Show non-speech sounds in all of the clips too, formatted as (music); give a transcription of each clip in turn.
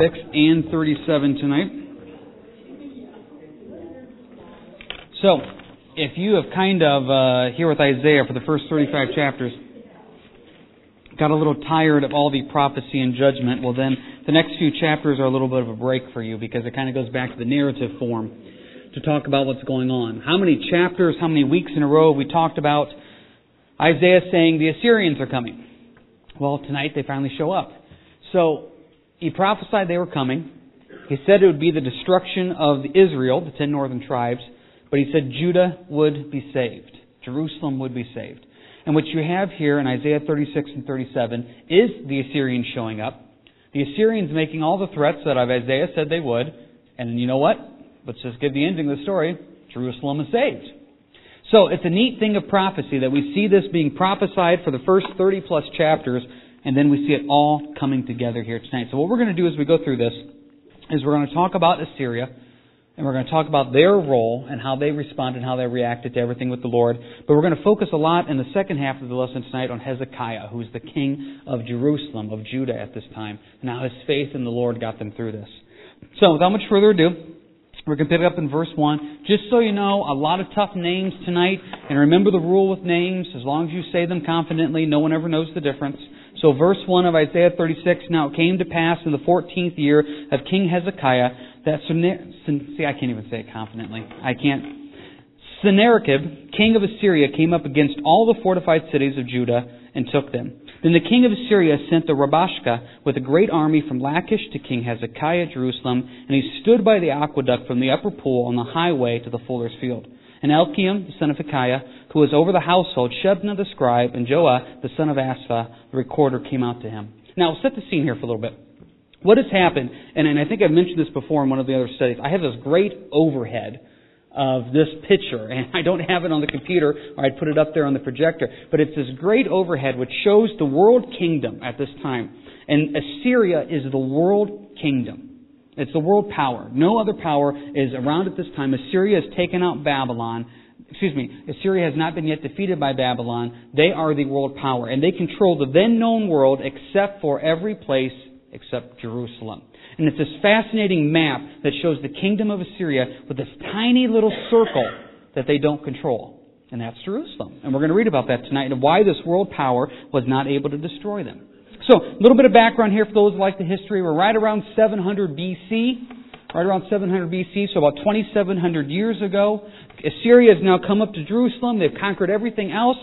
6 and 37 tonight. So, if you have kind of, uh, here with Isaiah for the first 35 chapters, got a little tired of all the prophecy and judgment, well then the next few chapters are a little bit of a break for you because it kind of goes back to the narrative form to talk about what's going on. How many chapters, how many weeks in a row we talked about Isaiah saying the Assyrians are coming. Well, tonight they finally show up. So, he prophesied they were coming. He said it would be the destruction of Israel, the ten northern tribes, but he said Judah would be saved. Jerusalem would be saved. And what you have here in Isaiah 36 and 37 is the Assyrians showing up. The Assyrians making all the threats that Isaiah said they would. And you know what? Let's just give the ending of the story. Jerusalem is saved. So it's a neat thing of prophecy that we see this being prophesied for the first 30 plus chapters, and then we see it all coming together here tonight. So what we're going to do as we go through this is we're going to talk about Assyria. And we're going to talk about their role and how they responded and how they reacted to everything with the Lord. But we're going to focus a lot in the second half of the lesson tonight on Hezekiah, who is the king of Jerusalem, of Judah at this time, and how his faith in the Lord got them through this. So, without much further ado, we're going to pick it up in verse 1. Just so you know, a lot of tough names tonight. And remember the rule with names. As long as you say them confidently, no one ever knows the difference. So verse 1 of Isaiah 36, Now it came to pass in the 14th year of King Hezekiah that see, I can't even say it confidently. I can't. Sennacherib, king of Assyria, came up against all the fortified cities of Judah and took them. Then the king of Assyria sent the Rabshakeh with a great army from Lachish to King Hezekiah at Jerusalem, and he stood by the aqueduct from the upper pool on the highway to the fuller's field. And Eliakim, the son of Hilkiah, who was over the household, Shebna the scribe, and Joah, the son of Asaph, the recorder, came out to him. Now, set the scene here for a little bit. What has happened, and, and I think I've mentioned this before in one of the other studies, I have this great overhead of this picture, and (laughs) I don't have it on the computer, or I'd put it up there on the projector, but it's this great overhead which shows the world kingdom at this time. And Assyria is the world kingdom. It's the world power. No other power is around at this time. Assyria has taken out Babylon. Excuse me, Assyria has not been yet defeated by Babylon. They are the world power, and they control the then known world except for every place except Jerusalem. And it's this fascinating map that shows the kingdom of Assyria with this tiny little circle that they don't control. And that's Jerusalem. And we're going to read about that tonight and why this world power was not able to destroy them. So, a little bit of background here for those who like the history. We're right around 700 BC. Right around 700 BC, so about 2,700 years ago. Assyria has now come up to Jerusalem. They've conquered everything else.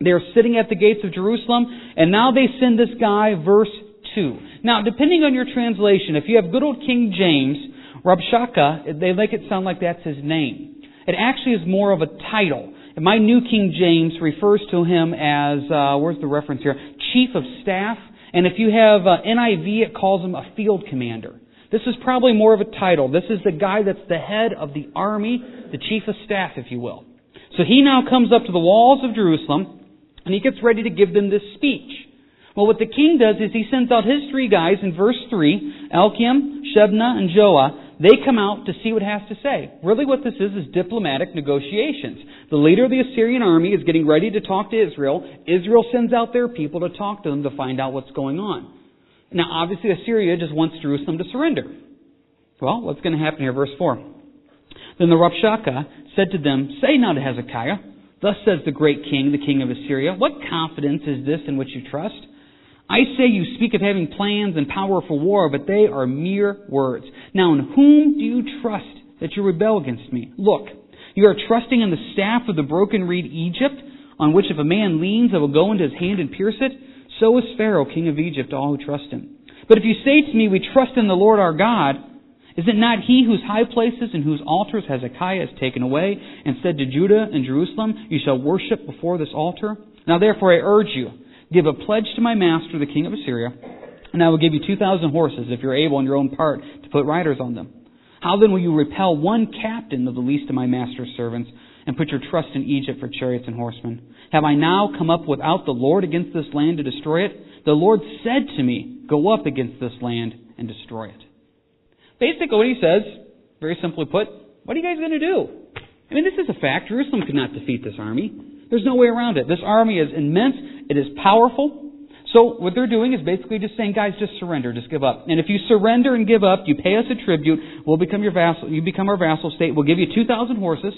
They're sitting at the gates of Jerusalem. And now they send this guy, verse 2. Now, depending on your translation, if you have good old King James, Rabshakeh, they make it sound like that's his name. It actually is more of a title. My New King James refers to him as, uh, where's the reference here? Chief of Staff. And if you have uh, NIV, it calls him a field commander. This is probably more of a title. This is the guy that's the head of the army, the chief of staff, if you will. So he now comes up to the walls of Jerusalem, and he gets ready to give them this speech. Well, what the king does is he sends out his three guys in verse 3, Eliakim, Shebna, and Joah. They come out to see what has to say. Really what this is is diplomatic negotiations. The leader of the Assyrian army is getting ready to talk to Israel. Israel sends out their people to talk to them to find out what's going on. Now, obviously, Assyria just wants Jerusalem to surrender. Well, what's going to happen here? Verse 4. Then the Rabshakeh said to them, Say now to Hezekiah, Thus says the great king, the king of Assyria, What confidence is this in which you trust? I say you speak of having plans and power for war, but they are mere words. Now, in whom do you trust that you rebel against me? Look, you are trusting in the staff of the broken reed Egypt, on which if a man leans, it will go into his hand and pierce it. So is Pharaoh, king of Egypt, all who trust him. But if you say to me, We trust in the Lord our God, is it not he whose high places and whose altars Hezekiah has taken away, and said to Judah and Jerusalem, You shall worship before this altar? Now therefore I urge you, Give a pledge to my master, the king of Assyria, and I will give you 2,000 horses, if you're able on your own part to put riders on them. How then will you repel one captain of the least of my master's servants, and put your trust in Egypt for chariots and horsemen? Have I now come up without the Lord against this land to destroy it? The Lord said to me, Go up against this land and destroy it. Basically, what he says, very simply put, what are you guys going to do? I mean, this is a fact. Jerusalem could not defeat this army. There's no way around it. This army is immense. It is powerful. So what they're doing is basically just saying, guys, just surrender, just give up. And if you surrender and give up, you pay us a tribute, we'll become your vassal, you become our vassal state, we'll give you 2,000 horses,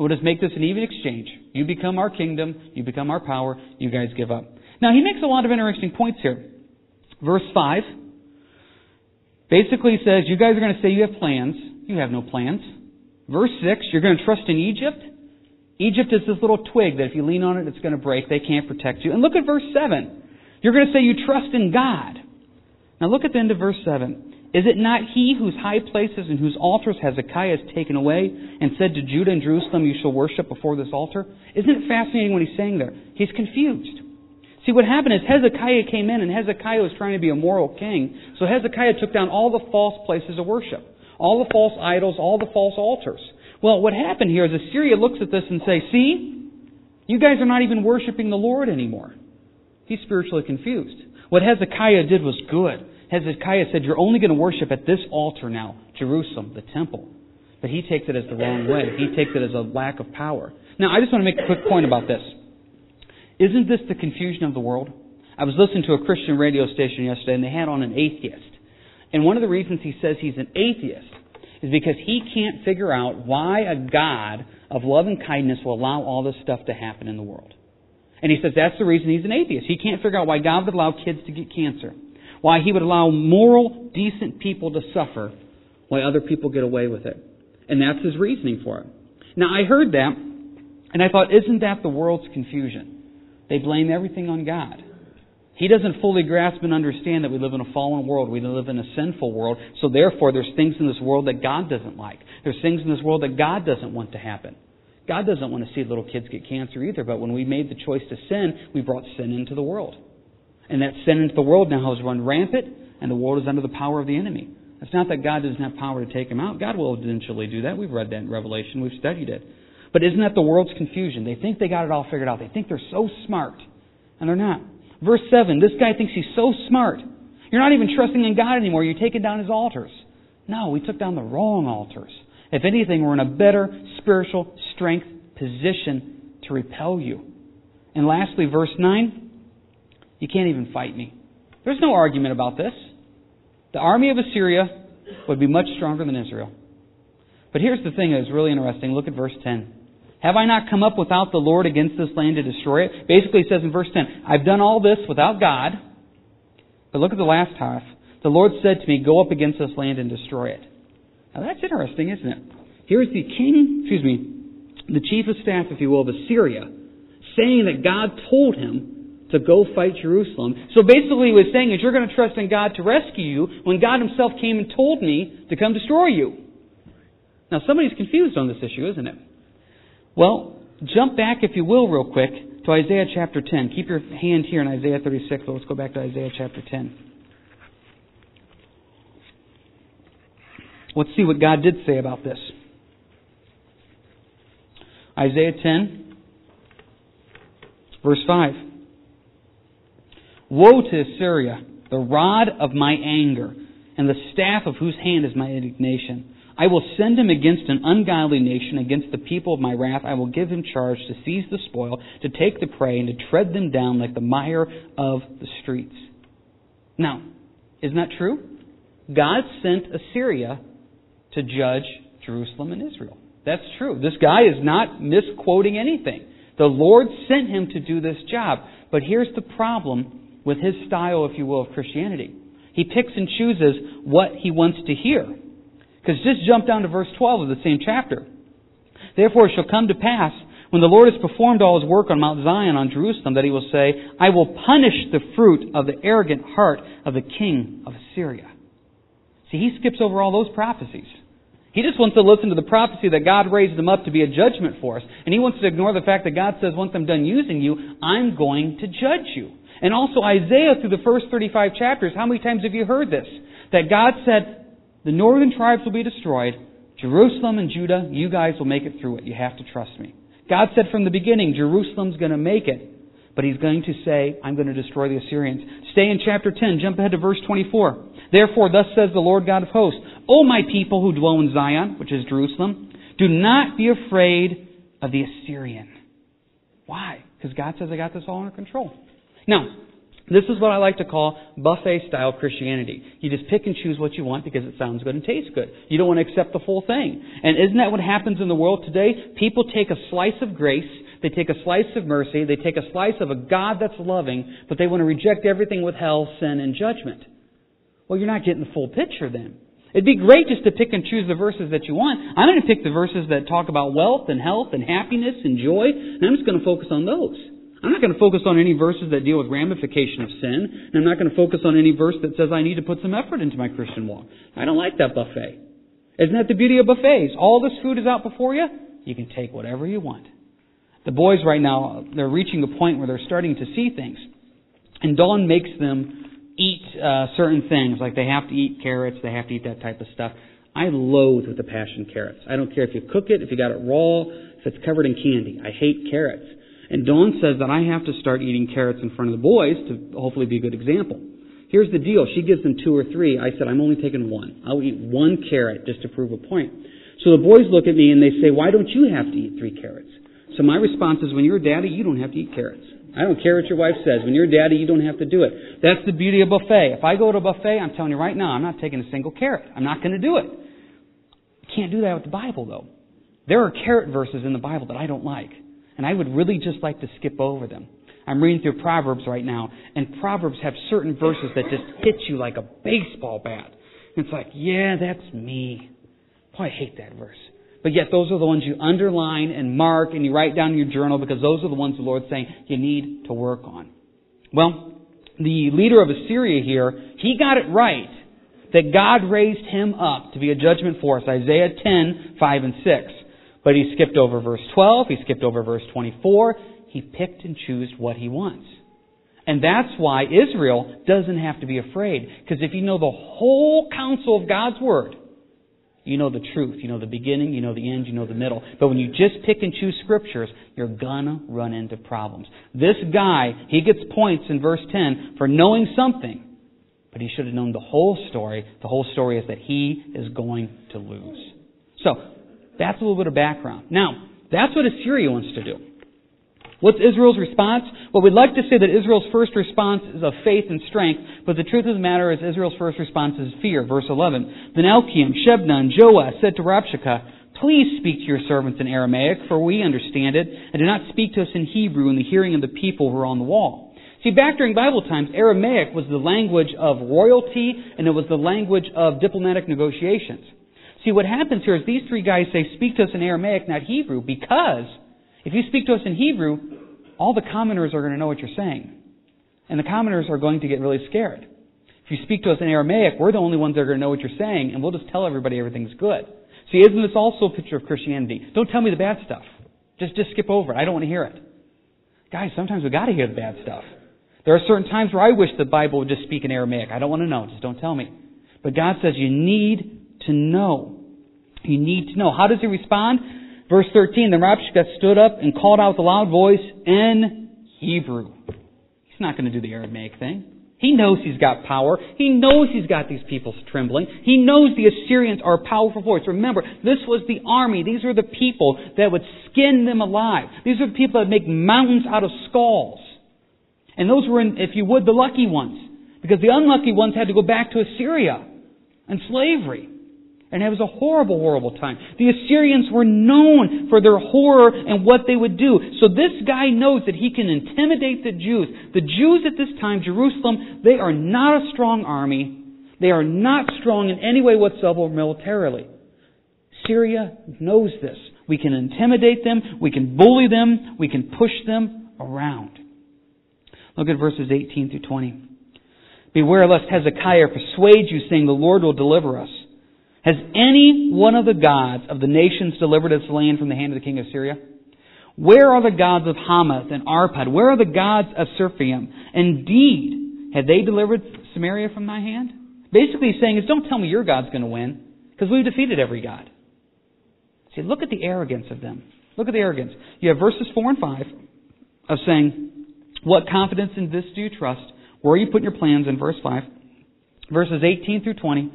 we'll just make this an even exchange. You become our kingdom, you become our power, you guys give up. Now he makes a lot of interesting points here. Verse 5 basically says, you guys are going to say you have plans. You have no plans. Verse 6, you're going to trust in Egypt. Egypt is this little twig that if you lean on it, it's going to break. They can't protect you. And look at verse 7. You're going to say you trust in God. Now look at the end of verse 7. Is it not he whose high places and whose altars Hezekiah has taken away and said to Judah and Jerusalem, You shall worship before this altar? Isn't it fascinating what he's saying there? He's confused. See, what happened is Hezekiah came in, and Hezekiah was trying to be a moral king. So Hezekiah took down all the false places of worship, all the false idols, all the false altars. Well, what happened here is Assyria looks at this and say, "See, you guys are not even worshiping the Lord anymore." He's spiritually confused. What Hezekiah did was good. Hezekiah said, You're only going to worship at this altar now, Jerusalem, the temple. But he takes it as the wrong way. He takes it as a lack of power. Now, I just want to make a quick point about this. Isn't this the confusion of the world? I was listening to a Christian radio station yesterday, and they had on an atheist. And one of the reasons he says he's an atheist is because he can't figure out why a God of love and kindness will allow all this stuff to happen in the world. And he says that's the reason he's an atheist. He can't figure out why God would allow kids to get cancer. Why he would allow moral, decent people to suffer while other people get away with it. And that's his reasoning for it. Now I heard that, and I thought, isn't that the world's confusion? They blame everything on God. He doesn't fully grasp and understand that we live in a fallen world. We live in a sinful world. So therefore, there's things in this world that God doesn't like. There's things in this world that God doesn't want to happen. God doesn't want to see little kids get cancer either, but when we made the choice to sin, we brought sin into the world. And that sin into the world now has run rampant, and the world is under the power of the enemy. It's not that God doesn't have power to take him out. God will eventually do that. We've read that in Revelation. We've studied it. But isn't that the world's confusion? They think they got it all figured out. They think they're so smart, and they're not. Verse 7, this guy thinks he's so smart. You're not even trusting in God anymore. You're taking down his altars. No, we took down the wrong altars. If anything, we're in a better spiritual strength position to repel you. And lastly, verse 9, you can't even fight me. There's no argument about this. The army of Assyria would be much stronger than Israel. But here's the thing that is really interesting. Look at verse 10. Have I not come up without the Lord against this land to destroy it? Basically, it says in verse 10, I've done all this without God. But look at the last half. The Lord said to me, Go up against this land and destroy it. Now that's interesting, isn't it? Here's the king, excuse me, the chief of staff, if you will, of Assyria, saying that God told him to go fight Jerusalem. So basically, what he's saying is, you're going to trust in God to rescue you when God himself came and told me to come destroy you. Now, somebody's confused on this issue, isn't it? Well, jump back, if you will, real quick to Isaiah chapter 10. Keep your hand here in Isaiah 36, but let's go back to Isaiah chapter 10. Let's see what God did say about this. Isaiah 10, verse 5. Woe to Assyria, the rod of my anger, and the staff of whose hand is my indignation. I will send him against an ungodly nation, against the people of my wrath. I will give him charge to seize the spoil, to take the prey, and to tread them down like the mire of the streets. Now, isn't that true? God sent Assyria to judge Jerusalem and Israel. That's true. This guy is not misquoting anything. The Lord sent him to do this job. But here's the problem with his style, if you will, of Christianity. He picks and chooses what he wants to hear. Because just jump down to verse 12 of the same chapter. Therefore it shall come to pass, when the Lord has performed all his work on Mount Zion, on Jerusalem, that he will say, I will punish the fruit of the arrogant heart of the king of Assyria. See, he skips over all those prophecies. He just wants to listen to the prophecy that God raised him up to be a judgment for us. And he wants to ignore the fact that God says, once I'm done using you, I'm going to judge you. And also Isaiah through the first 35 chapters, how many times have you heard this? That God said, the northern tribes will be destroyed. Jerusalem and Judah, you guys will make it through it. You have to trust me. God said from the beginning, Jerusalem's going to make it. But he's going to say, I'm going to destroy the Assyrians. Stay in chapter 10. Jump ahead to verse 24. Therefore, thus says the Lord God of hosts, O my people who dwell in Zion, which is Jerusalem, do not be afraid of the Assyrian. Why? Because God says I got this all under control. Now, This is what I like to call buffet style Christianity. You just pick and choose what you want because it sounds good and tastes good. You don't want to accept the full thing. And isn't that what happens in the world today? People take a slice of grace, they take a slice of mercy, they take a slice of a God that's loving, but they want to reject everything with hell, sin, and judgment. Well, you're not getting the full picture then. It'd be great just to pick and choose the verses that you want. I'm going to pick the verses that talk about wealth and health and happiness and joy, and I'm just going to focus on those. I'm not going to focus on any verses that deal with ramification of sin, and I'm not going to focus on any verse that says I need to put some effort into my Christian walk. I don't like that buffet. Isn't that the beauty of buffets? All this food is out before you. You can take whatever you want. The boys right now, they're reaching a point where they're starting to see things. And Dawn makes them eat uh, certain things, like they have to eat carrots, they have to eat that type of stuff. I loathe with the passion carrots. I don't care if you cook it, if you got it raw, if it's covered in candy. I hate carrots. And Dawn says that I have to start eating carrots in front of the boys to hopefully be a good example. Here's the deal. She gives them two or three. I said, I'm only taking one. I'll eat one carrot just to prove a point. So the boys look at me and they say, why don't you have to eat three carrots? So my response is, when you're a daddy, you don't have to eat carrots. I don't care what your wife says. When you're a daddy, you don't have to do it. That's the beauty of buffet. If I go to a buffet, I'm telling you right now, I'm not taking a single carrot. I'm not going to do it. You can't do that with the Bible, though. There are carrot verses in the Bible that I don't like and I would really just like to skip over them. I'm reading through Proverbs right now, and Proverbs have certain verses that just hit you like a baseball bat. It's like, yeah, that's me. Boy, I hate that verse. But yet those are the ones you underline and mark and you write down in your journal because those are the ones the Lord's saying you need to work on. Well, the leader of Assyria here, he got it right that God raised him up to be a judgment for us. Isaiah 10, 5 and 6. But he skipped over verse 12, he skipped over verse 24, he picked and chose what he wants. And that's why Israel doesn't have to be afraid. Because if you know the whole counsel of God's Word, you know the truth. You know the beginning, you know the end, you know the middle. But when you just pick and choose scriptures, you're gonna run into problems. This guy, he gets points in verse 10 for knowing something, but he should have known the whole story. The whole story is that he is going to lose. So, that's a little bit of background. Now, that's what Assyria wants to do. What's Israel's response? Well, we'd like to say that Israel's first response is of faith and strength, but the truth of the matter is Israel's first response is fear. Verse 11. Then Eliakim, Shebna, and Joah said to Rabshakeh, Please speak to your servants in Aramaic, for we understand it, and do not speak to us in Hebrew in the hearing of the people who are on the wall. See, back during Bible times, Aramaic was the language of royalty, and it was the language of diplomatic negotiations. See, what happens here is these three guys say, speak to us in Aramaic, not Hebrew, because if you speak to us in Hebrew, all the commoners are going to know what you're saying. And the commoners are going to get really scared. If you speak to us in Aramaic, we're the only ones that are going to know what you're saying, and we'll just tell everybody everything's good. See, isn't this also a picture of Christianity? Don't tell me the bad stuff. Just, just skip over it. I don't want to hear it. Guys, sometimes we've gotta hear the bad stuff. There are certain times where I wish the Bible would just speak in Aramaic. I don't want to know. Just don't tell me. But God says you need to know. You need to know. How does he respond? Verse 13, then Rabshakeh stood up and called out with a loud voice in Hebrew. He's not going to do the Aramaic thing. He knows he's got power. He knows he's got these people trembling. He knows the Assyrians are a powerful force. Remember, this was the army. These were the people that would skin them alive. These were the people that make mountains out of skulls. And those were, in, if you would, the lucky ones. Because the unlucky ones had to go back to Assyria and slavery. And it was a horrible, horrible time. The Assyrians were known for their horror and what they would do. So this guy knows that he can intimidate the Jews. The Jews at this time, Jerusalem, they are not a strong army. They are not strong in any way whatsoever militarily. Syria knows this. We can intimidate them. We can bully them. We can push them around. Look at verses 18 through 20. Beware lest Hezekiah persuade you, saying, The Lord will deliver us. Has any one of the gods of the nations delivered its land from the hand of the king of Syria? Where are the gods of Hamath and Arpad? Where are the gods of Sepharvaim? Indeed, have they delivered Samaria from my hand? Basically, he's saying is, don't tell me your God's going to win, because we've defeated every God. See, look at the arrogance of them. Look at the arrogance. You have verses 4 and 5 of saying, What confidence in this do you trust? Where are you putting your plans in verse 5? Verses 18 through 20,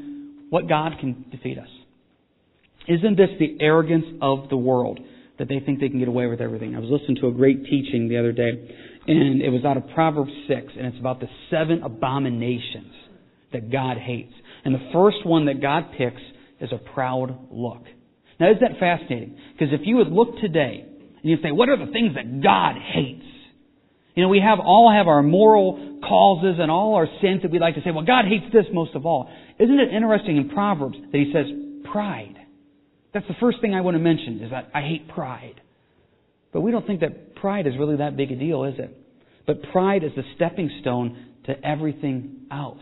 what God can defeat us. Isn't this the arrogance of the world that they think they can get away with everything? I was listening to a great teaching the other day, And it was out of Proverbs 6, and it's about the seven abominations that God hates. And the first one that God picks is a proud look. Now, isn't that fascinating? Because if you would look today and you say, what are the things that God hates? You know, we have all have our moral causes and all our sins that we like to say, well, God hates this most of all. Isn't it interesting in Proverbs that he says pride? That's the first thing I want to mention is that I hate pride. But we don't think that pride is really that big a deal, is it? But pride is the stepping stone to everything else.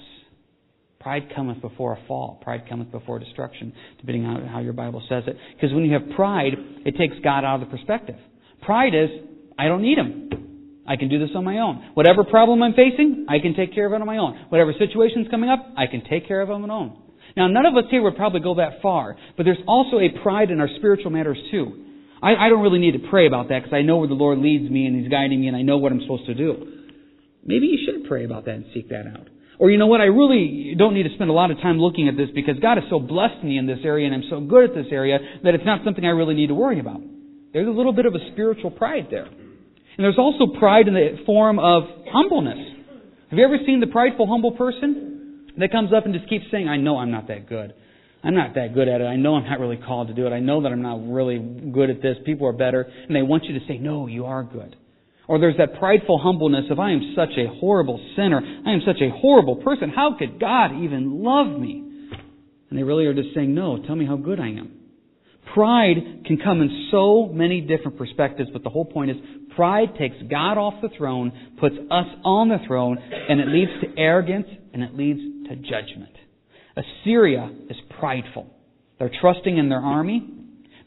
Pride cometh before a fall. Pride cometh before destruction, depending on how your Bible says it. Because when you have pride, it takes God out of the perspective. Pride is, I don't need Him. I can do this on my own. Whatever problem I'm facing, I can take care of it on my own. Whatever situation's coming up, I can take care of it on my own. Now, none of us here would probably go that far, but there's also a pride in our spiritual matters too. I, I don't really need to pray about that because I know where the Lord leads me and He's guiding me and I know what I'm supposed to do. Maybe you should pray about that and seek that out. Or you know what, I really don't need to spend a lot of time looking at this because God has so blessed me in this area and I'm so good at this area that it's not something I really need to worry about. There's a little bit of a spiritual pride there. And there's also pride in the form of humbleness. Have you ever seen the prideful, humble person that comes up and just keeps saying, I know I'm not that good. I'm not that good at it. I know I'm not really called to do it. I know that I'm not really good at this. People are better. And they want you to say, no, you are good. Or there's that prideful humbleness of, I am such a horrible sinner. I am such a horrible person. How could God even love me? And they really are just saying, no, tell me how good I am. Pride can come in so many different perspectives, but the whole point is pride takes God off the throne, puts us on the throne, and it leads to arrogance and it leads to judgment. Assyria is prideful. They're trusting in their army.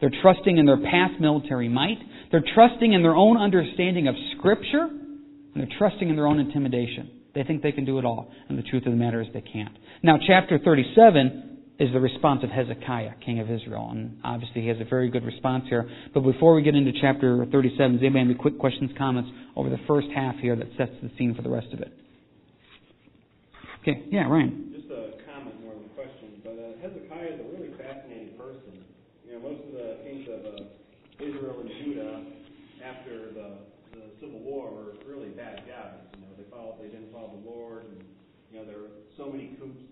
They're trusting in their past military might. They're trusting in their own understanding of Scripture, and they're trusting in their own intimidation. They think they can do it all, and the truth of the matter is they can't. Now, chapter 37 is the response of Hezekiah, king of Israel, and obviously he has a very good response here. But before we get into chapter 37, does anybody have any quick questions, comments over the first half here that sets the scene for the rest of it? Okay, yeah, Ryan. Just a comment more than a question, but uh, Hezekiah is a really fascinating person. You know, most of the kings of uh, Israel and Judah after the, the Civil War were really bad guys. You know, they followed, they didn't follow the Lord, and you know there were so many coups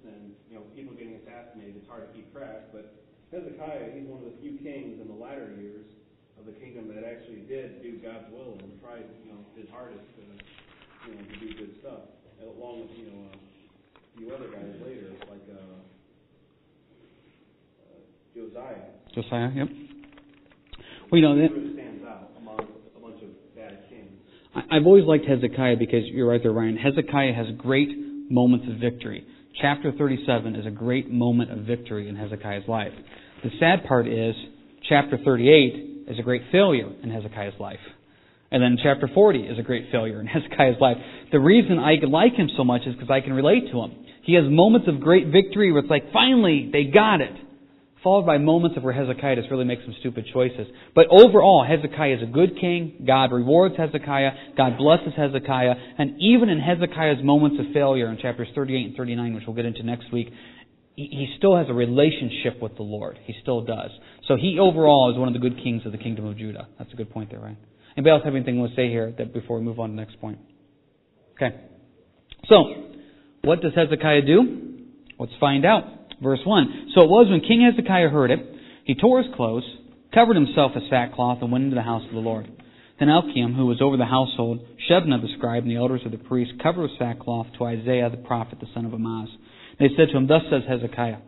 people getting assassinated. It's hard to keep track. But Hezekiah, he's one of the few kings in the latter years of the kingdom that actually did do God's will and tried, you know, his hardest to, you know, to do good stuff, along with you know uh, a few other guys later, like uh, uh, Josiah. Josiah, yep. Well, you know, that, really stands out among a bunch of bad kings. I've always liked Hezekiah because you're right there, Ryan. Hezekiah has great moments of victory. Chapter 37 is a great moment of victory in Hezekiah's life. The sad part is, chapter 38 is a great failure in Hezekiah's life. And then chapter 40 is a great failure in (laughs) Hezekiah's life. The reason I like him so much is because I can relate to him. He has moments of great victory where it's like, finally, they got it followed by moments of where Hezekiah just really makes some stupid choices. But overall, Hezekiah is a good king. God rewards Hezekiah. God blesses Hezekiah. And even in Hezekiah's moments of failure in chapters 38 and 39, which we'll get into next week, he still has a relationship with the Lord. He still does. So he overall is one of the good kings of the kingdom of Judah. That's a good point there, right? Anybody else have anything to say here that before we move on to the next point? Okay. So, what does Hezekiah do? Let's find out. Verse 1. So it was when King Hezekiah heard it, he tore his clothes, covered himself with sackcloth, and went into the house of the Lord. Then Eliakim, who was over the household, Shebna the scribe, and the elders of the priests, covered with sackcloth to Isaiah the prophet, the son of Amoz. They said to him, Thus says Hezekiah,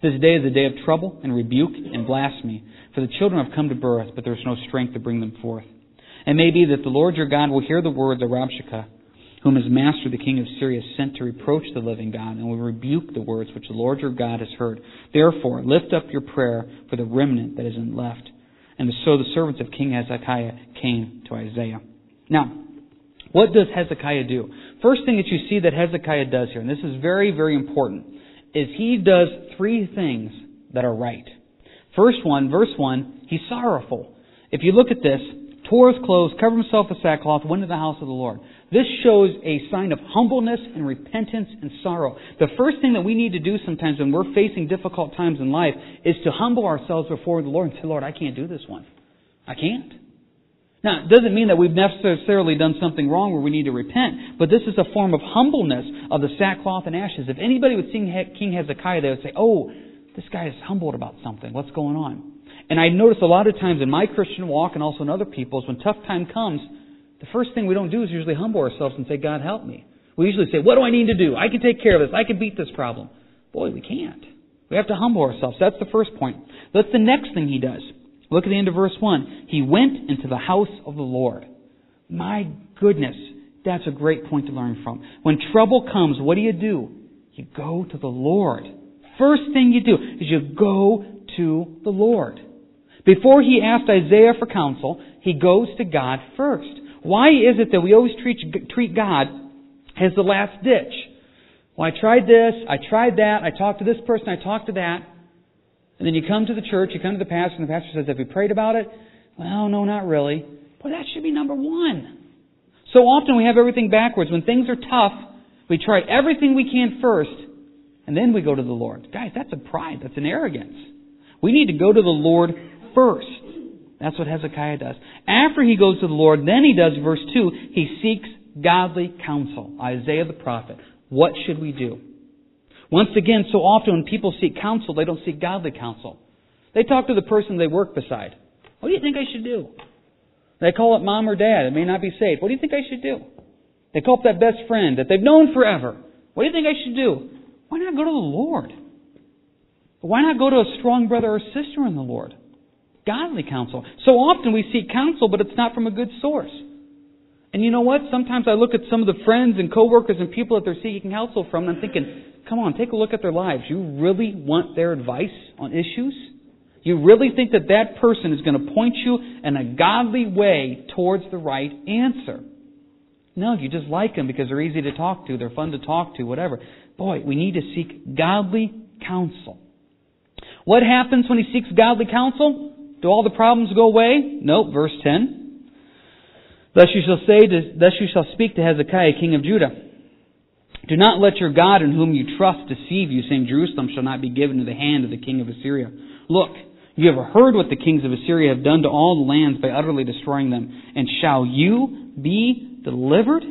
This day is a day of trouble and rebuke and blasphemy, for the children have come to birth, but there is no strength to bring them forth. It may be that the Lord your God will hear the words of Rabshakeh, whom his master the king of Syria sent to reproach the living God, and will rebuke the words which the Lord your God has heard. Therefore, lift up your prayer for the remnant that is left. And so the servants of King Hezekiah came to Isaiah. Now, what does Hezekiah do? First thing that you see that Hezekiah does here, and this is very, very important, is he does three things that are right. First one, verse 1, he's sorrowful. If you look at this, tore his clothes, covered himself with sackcloth, went to the house of the Lord. This shows a sign of humbleness and repentance and sorrow. The first thing that we need to do sometimes when we're facing difficult times in life is to humble ourselves before the Lord and say, Lord, I can't do this one. I can't. Now, it doesn't mean that we've necessarily done something wrong where we need to repent, but this is a form of humbleness of the sackcloth and ashes. If anybody would see King Hezekiah, they would say, oh, this guy is humbled about something. What's going on? And I notice a lot of times in my Christian walk and also in other people's, when tough time comes, the first thing we don't do is usually humble ourselves and say, God help me. We usually say, what do I need to do? I can take care of this. I can beat this problem. Boy, we can't. We have to humble ourselves. That's the first point. That's the next thing he does. Look at the end of verse 1. He went into the house of the Lord. My goodness, that's a great point to learn from. When trouble comes, what do you do? You go to the Lord. First thing you do is you go to the Lord. Before he asked Isaiah for counsel, he goes to God first. Why is it that we always treat, treat God as the last ditch? Well, I tried this, I tried that, I talked to this person, I talked to that. And then you come to the church, you come to the pastor, and the pastor says, Have you prayed about it? Well, no, not really. Well, that should be number one. So often we have everything backwards. When things are tough, we try everything we can first, and then we go to the Lord. Guys, that's a pride. That's an arrogance. We need to go to the Lord first. That's what Hezekiah does. After he goes to the Lord, then he does verse 2, he seeks godly counsel. Isaiah the prophet. What should we do? Once again, so often when people seek counsel, they don't seek godly counsel. They talk to the person they work beside. What do you think I should do? They call up mom or dad. It may not be safe. What do you think I should do? They call up that best friend that they've known forever. What do you think I should do? Why not go to the Lord? Why not go to a strong brother or sister in the Lord? Godly counsel. So often we seek counsel, but it's not from a good source. And you know what? Sometimes I look at some of the friends and coworkers and people that they're seeking counsel from, and I'm thinking, come on, take a look at their lives. You really want their advice on issues? You really think that that person is going to point you in a godly way towards the right answer? No, you just like them because they're easy to talk to, they're fun to talk to, whatever. Boy, we need to seek godly counsel. What happens when he seeks godly counsel? Do all the problems go away? Nope, verse 10. Thus you shall say, to, thus you shall speak to Hezekiah, king of Judah. Do not let your God in whom you trust deceive you, saying, Jerusalem shall not be given to the hand of the king of Assyria. Look, you have heard what the kings of Assyria have done to all the lands by utterly destroying them. And shall you be delivered?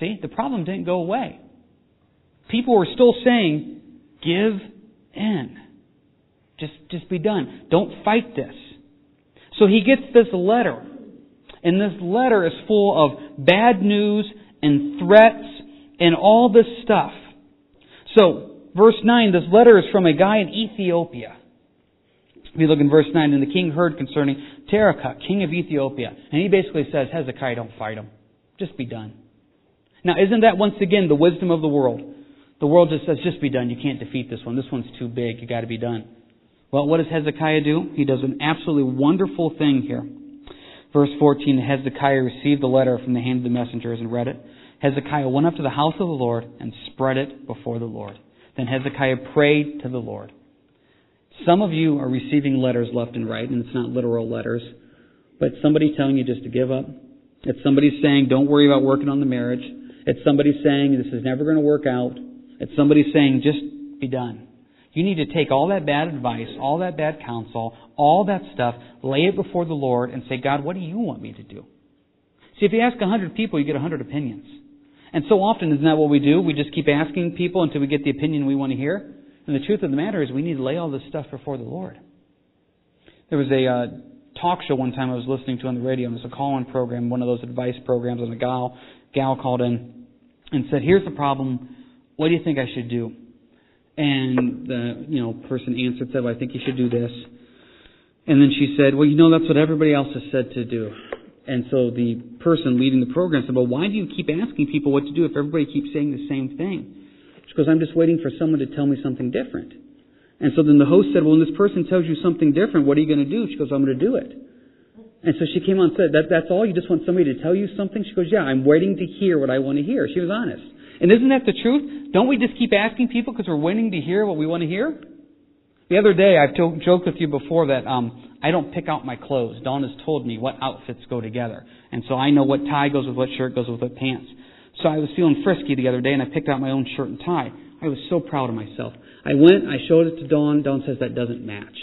See, the problem didn't go away. People were still saying, give in. Just, just be done. Don't fight this. So he gets this letter. And this letter is full of bad news and threats and all this stuff. So, verse 9, this letter is from a guy in Ethiopia. You look in verse 9, and the king heard concerning Tirhakah, king of Ethiopia. And he basically says, Hezekiah, don't fight him. Just be done. Now, isn't that once again the wisdom of the world? The world just says, just be done. You can't defeat this one. This one's too big. You gotta be done. Well, what does Hezekiah do? He does an absolutely wonderful thing here. Verse 14, Hezekiah received the letter from the hand of the messengers and read it. Hezekiah went up to the house of the Lord and spread it before the Lord. Then Hezekiah prayed to the Lord. Some of you are receiving letters left and right, and it's not literal letters, but somebody telling you just to give up. It's somebody saying, don't worry about working on the marriage. It's somebody saying, this is never going to work out. It's somebody saying, just be done. You need to take all that bad advice, all that bad counsel, all that stuff, lay it before the Lord and say, God, what do you want me to do? See, if you ask a hundred people, you get a hundred opinions. And so often, isn't that what we do? We just keep asking people until we get the opinion we want to hear. And the truth of the matter is, we need to lay all this stuff before the Lord. There was a uh, talk show one time I was listening to on the radio. It was a call-in program, one of those advice programs, and a gal, gal called in and said, "Here's the problem. What do you think I should do?" And the you know person answered, said, well, "I think you should do this." And then she said, "Well, you know that's what everybody else has said to do." And so the person leading the program said, "Well, why do you keep asking people what to do if everybody keeps saying the same thing?" She goes, "I'm just waiting for someone to tell me something different." And so then the host said, "Well, when this person tells you something different, what are you going to do?" She goes, "I'm going to do it." And so she came on and said, that, "That's all? You just want somebody to tell you something?" She goes, "Yeah, I'm waiting to hear what I want to hear." She was honest. And isn't that the truth? Don't we just keep asking people because we're waiting to hear what we want to hear? The other day, I've to- joked with you before that um, I don't pick out my clothes. Dawn has told me what outfits go together. And so I know what tie goes with what shirt goes with what pants. So I was feeling frisky the other day and I picked out my own shirt and tie. I was so proud of myself. I went, I showed it to Dawn. Dawn says that doesn't match.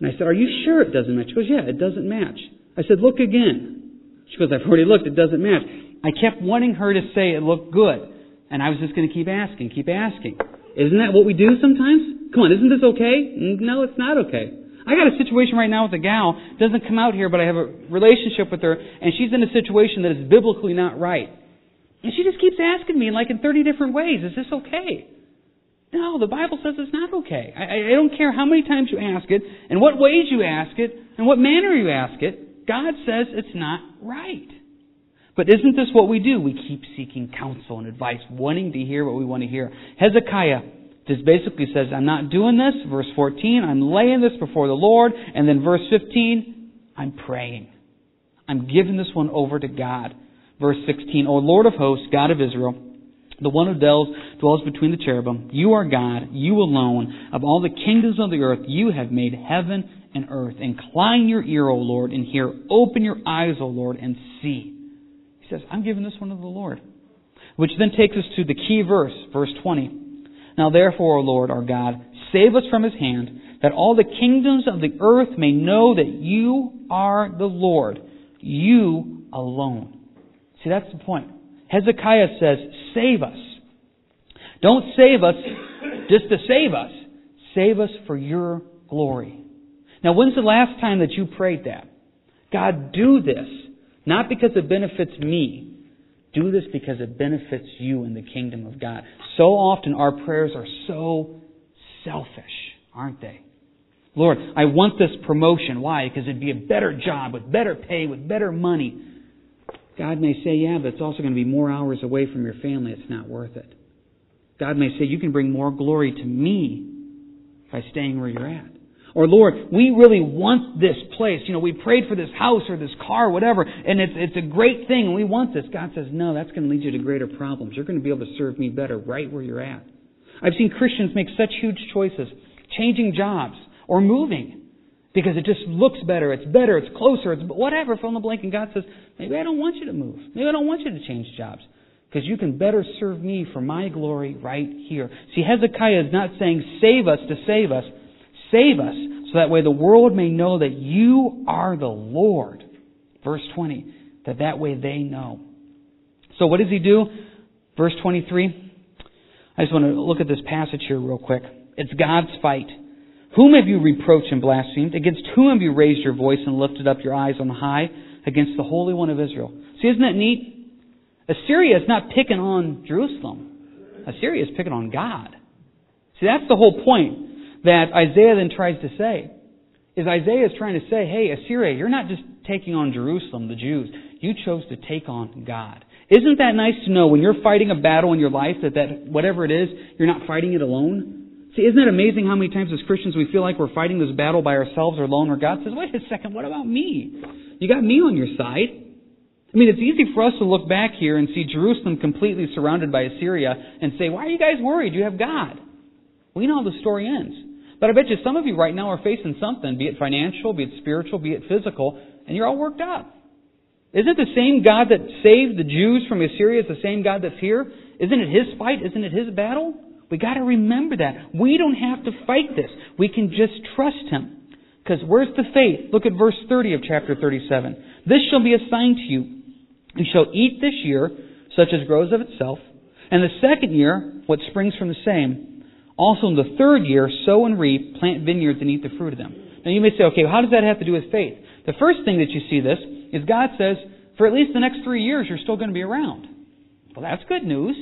And I said, Are you sure it doesn't match? She goes, Yeah, it doesn't match. I said, look again. She goes, I've already looked. It doesn't match. I kept wanting her to say it looked good. And I was just going to keep asking, keep asking. Isn't that what we do sometimes? Come on, isn't this okay? Mm, no, it's not okay. I got a situation right now with a gal, doesn't come out here, but I have a relationship with her, and she's in a situation that is biblically not right. And she just keeps asking me, like in 30 different ways, is this okay? No, the Bible says it's not okay. I, I don't care how many times you ask it, and what ways you ask it, and what manner you ask it. God says it's not right. But isn't this what we do? We keep seeking counsel and advice, wanting to hear what we want to hear. Hezekiah just basically says, I'm not doing this. Verse 14, I'm laying this before the Lord. And then verse 15, I'm praying. I'm giving this one over to God. Verse 16, O Lord of hosts, God of Israel, the one who dwells, dwells between the cherubim, you are God, you alone. Of all the kingdoms of the earth, you have made heaven and earth. Incline your ear, O Lord, and hear. Open your eyes, O Lord, and see. He says, I'm giving this one to the Lord. Which then takes us to the key verse, verse 20. Now therefore, O Lord our God, save us from his hand, that all the kingdoms of the earth may know that you are the Lord, you alone. See, that's the point. Hezekiah says, save us. Don't save us just to save us. Save us for your glory. Now, when's the last time that you prayed that? God, do this, not because it benefits me, do this because it benefits you in the kingdom of God. So often our prayers are so selfish, aren't they? Lord, I want this promotion. Why? Because it'd be a better job with better pay, with better money. God may say, yeah, but it's also going to be more hours away from your family. It's not worth it. God may say, you can bring more glory to me by staying where you're at. Or Lord, we really want this place. You know, we prayed for this house or this car or whatever, and it's, it's a great thing and we want this. God says, no, that's going to lead you to greater problems. You're going to be able to serve me better right where you're at. I've seen Christians make such huge choices, changing jobs or moving because it just looks better, it's better, it's closer, it's whatever, fill in the blank. And God says, maybe I don't want you to move. Maybe I don't want you to change jobs because you can better serve me for my glory right here. See, Hezekiah is not saying save us to save us. Save us so that way the world may know that you are the Lord. Verse 20. That that way they know. So what does he do? Verse 23. I just want to look at this passage here real quick. It's God's fight. Whom have you reproached and blasphemed? Against whom have you raised your voice and lifted up your eyes on high? Against the Holy One of Israel. See, isn't that neat? Assyria is not picking on Jerusalem. Assyria is picking on God. See, that's the whole point that Isaiah then tries to say. Is Isaiah is trying to say, hey, Assyria, you're not just taking on Jerusalem, the Jews. You chose to take on God. Isn't that nice to know when you're fighting a battle in your life that, that whatever it is, you're not fighting it alone? See, isn't it amazing how many times as Christians we feel like we're fighting this battle by ourselves or alone, or God says, wait a second, what about me? You got me on your side. I mean, it's easy for us to look back here and see Jerusalem completely surrounded by Assyria and say, why are you guys worried? You have God. We know how the story ends. But I bet you some of you right now are facing something, be it financial, be it spiritual, be it physical, and you're all worked up. Isn't the same God that saved the Jews from Assyria is the same God that's here? Isn't it His fight? Isn't it His battle? We got to remember that. We don't have to fight this. We can just trust Him. Because where's the faith? Look at verse 30 of chapter 37. This shall be a sign to you. You shall eat this year such as grows of itself, and the second year what springs from the same also in the third year, sow and reap, plant vineyards and eat the fruit of them. Now you may say, okay, how does that have to do with faith? The first thing that you see this is God says, for at least the next three years, you're still going to be around. Well, that's good news.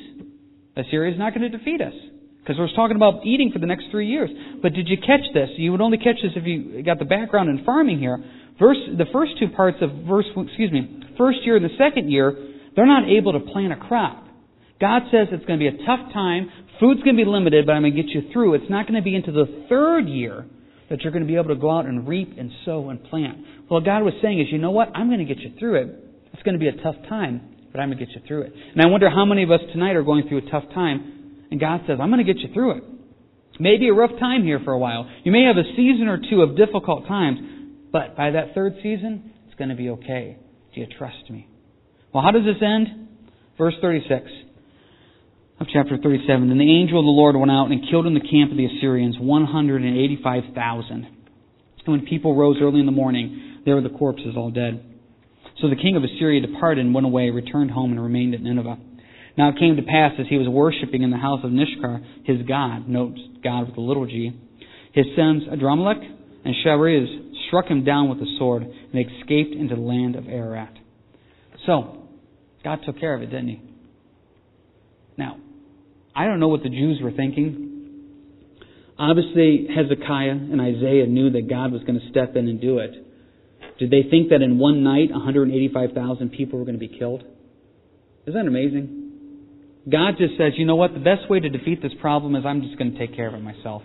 Assyria is not going to defeat us. Because we're talking about eating for the next three years. But did you catch this? You would only catch this if you got the background in farming here. Verse, the first two parts of verse, excuse me, first year and the second year, they're not able to plant a crop. God says it's going to be a tough time. Food's going to be limited, but I'm going to get you through. It's not going to be into the third year that you're going to be able to go out and reap and sow and plant. Well, God was saying is, you know what? I'm going to get you through it. It's going to be a tough time, but I'm going to get you through it. And I wonder how many of us tonight are going through a tough time, and God says, I'm going to get you through it. Maybe a rough time here for a while. You may have a season or two of difficult times, but by that third season, it's going to be okay. Do you trust me? Well, how does this end? Verse 36 of chapter 37. Then the angel of the Lord went out and killed in the camp of the Assyrians 185,000. And when people rose early in the morning, There were the corpses all dead. So the king of Assyria departed and went away, returned home, and remained at Nineveh. Now it came to pass as he was worshipping in the house of Nisroch, his god, note God with a little g, his sons Adramelech and Sharezer struck him down with the sword, and escaped into the land of Ararat. So, God took care of it, didn't he? Now, I don't know what the Jews were thinking. Obviously, Hezekiah and Isaiah knew that God was going to step in and do it. Did they think that in one night 185,000 people were going to be killed? Isn't that amazing? God just says, you know what, the best way to defeat this problem is I'm just going to take care of it myself.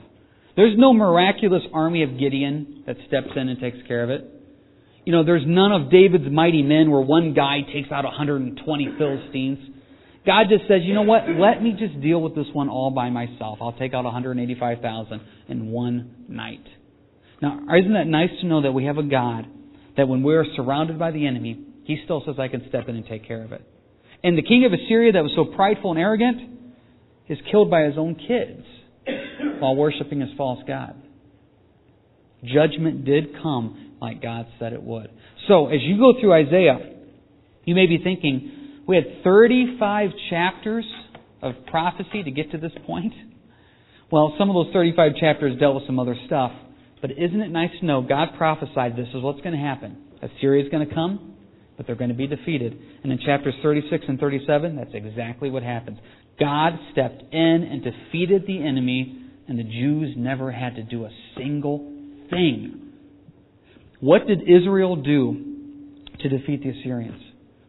There's no miraculous army of Gideon that steps in and takes care of it. You know, there's none of David's mighty men where one guy takes out 120 Philistines. God just says, you know what, let me just deal with this one all by myself. I'll take out 185,000 in one night. Now, isn't that nice to know that we have a God that when we're surrounded by the enemy, he still says, I can step in and take care of it. And the king of Assyria that was so prideful and arrogant is killed by his own kids while worshiping his false God. Judgment did come like God said it would. So, as you go through Isaiah, you may be thinking, we had 35 chapters of prophecy to get to this point. Well, some of those 35 chapters dealt with some other stuff. But isn't it nice to know God prophesied this is what's going to happen? Assyria is going to come, but they're going to be defeated. And in chapters 36 and 37, that's exactly what happens. God stepped in and defeated the enemy, and the Jews never had to do a single thing. What did Israel do to defeat the Assyrians?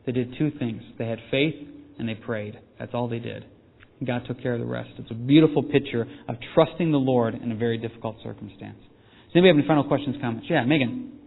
They did two things. They had faith and they prayed. That's all they did. God took care of the rest. It's a beautiful picture of trusting the Lord in a very difficult circumstance. Does anybody have any final questions, comments? Yeah, Megan.